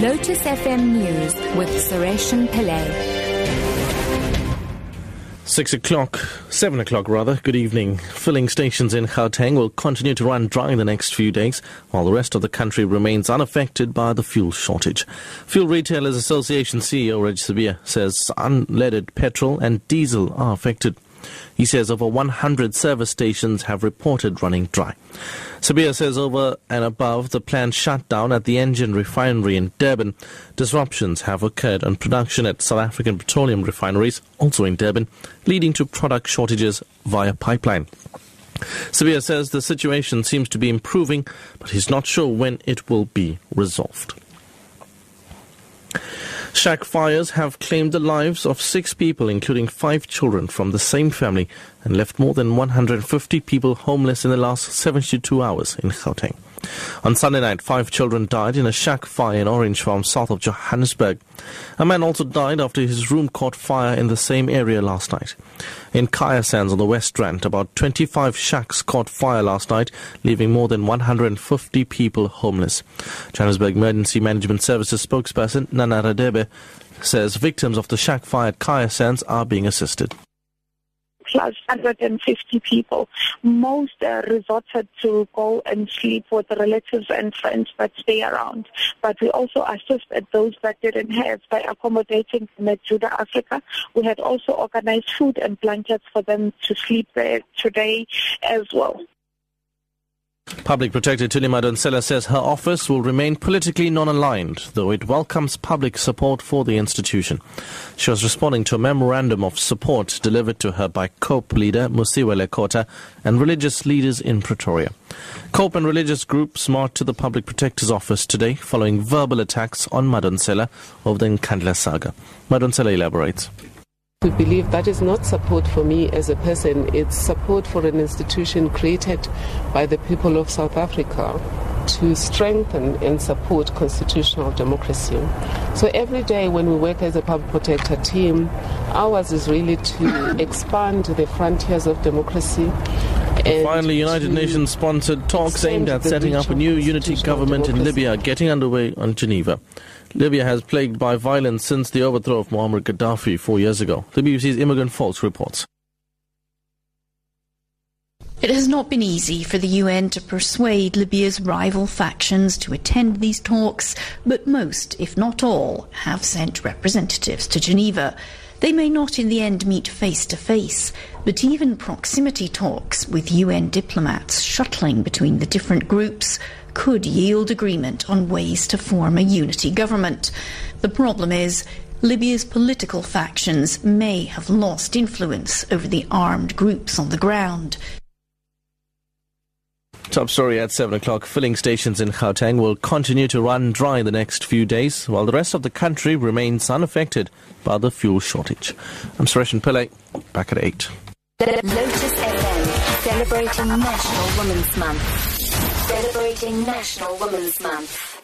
Lotus FM News with Sureshan Pillay. Six o'clock, seven o'clock rather, good evening. Filling stations in Gauteng will continue to run dry in the next few days, while the rest of the country remains unaffected by the fuel shortage. Fuel Retailers Association CEO Reg Sibiya says unleaded petrol and diesel are affected. He says over 100 service stations have reported running dry. Sibiya says over and above the planned shutdown at the Engen refinery in Durban, disruptions have occurred on production at South African petroleum refineries, also in Durban, leading to product shortages via pipeline. Sibiya says the situation seems to be improving, but he's not sure when it will be resolved. Shack fires have claimed the lives of six people, including five children from the same family, and left more than 150 people homeless in the last 72 hours in Gauteng. On Sunday night, five children died in a shack fire in Orange Farm, south of Johannesburg. A man also died after his room caught fire in the same area last night. In Kaya Sands on the West Rand, about 25 shacks caught fire last night, leaving more than 150 people homeless. Johannesburg Emergency Management Services spokesperson Nana Radebe says victims of the shack fire at Kaya Sands are being assisted plus 150 people. Most uh, resorted to go and sleep with relatives and friends that stay around. But we also assisted those that didn't have by accommodating them at Judah Africa. We had also organized food and blankets for them to sleep there today as well. Public Protector Thuli Madonsela says her office will remain politically non-aligned, though it welcomes public support for the institution. She was responding to a memorandum of support delivered to her by COPE leader Mosiuoa Lekota and religious leaders in Pretoria. COPE and religious groups marched to the Public Protector's office today following verbal attacks on Madonsela over the Nkandla saga. Madonsela elaborates. We believe that is not support for me as a person, it's support for an institution created by the people of South Africa to strengthen and support constitutional democracy. So every day when we work as a public protector team, ours is really to expand the frontiers of democracy. Finally, United Nations sponsored talks aimed at setting up a new unity government in Libya getting underway on Geneva. Libya has plagued by violence since the overthrow of Muammar Gaddafi four years ago. The BBC's Imogen Foulkes reports. It has not been easy for the UN to persuade Libya's rival factions to attend these talks, but most, if not all, have sent representatives to Geneva. They may not in the end meet face to face, but even proximity talks with UN diplomats shuttling between the different groups could yield agreement on ways to form a unity government. The problem is Libya's political factions may have lost influence over the armed groups on the ground. Top story at 7 o'clock. Filling stations in Gauteng will continue to run dry the next few days, while the rest of the country remains unaffected by the fuel shortage. I'm Suresh Pillay, back at 8. Lotus FM, celebrating National Women's Month. Celebrating National Women's Month.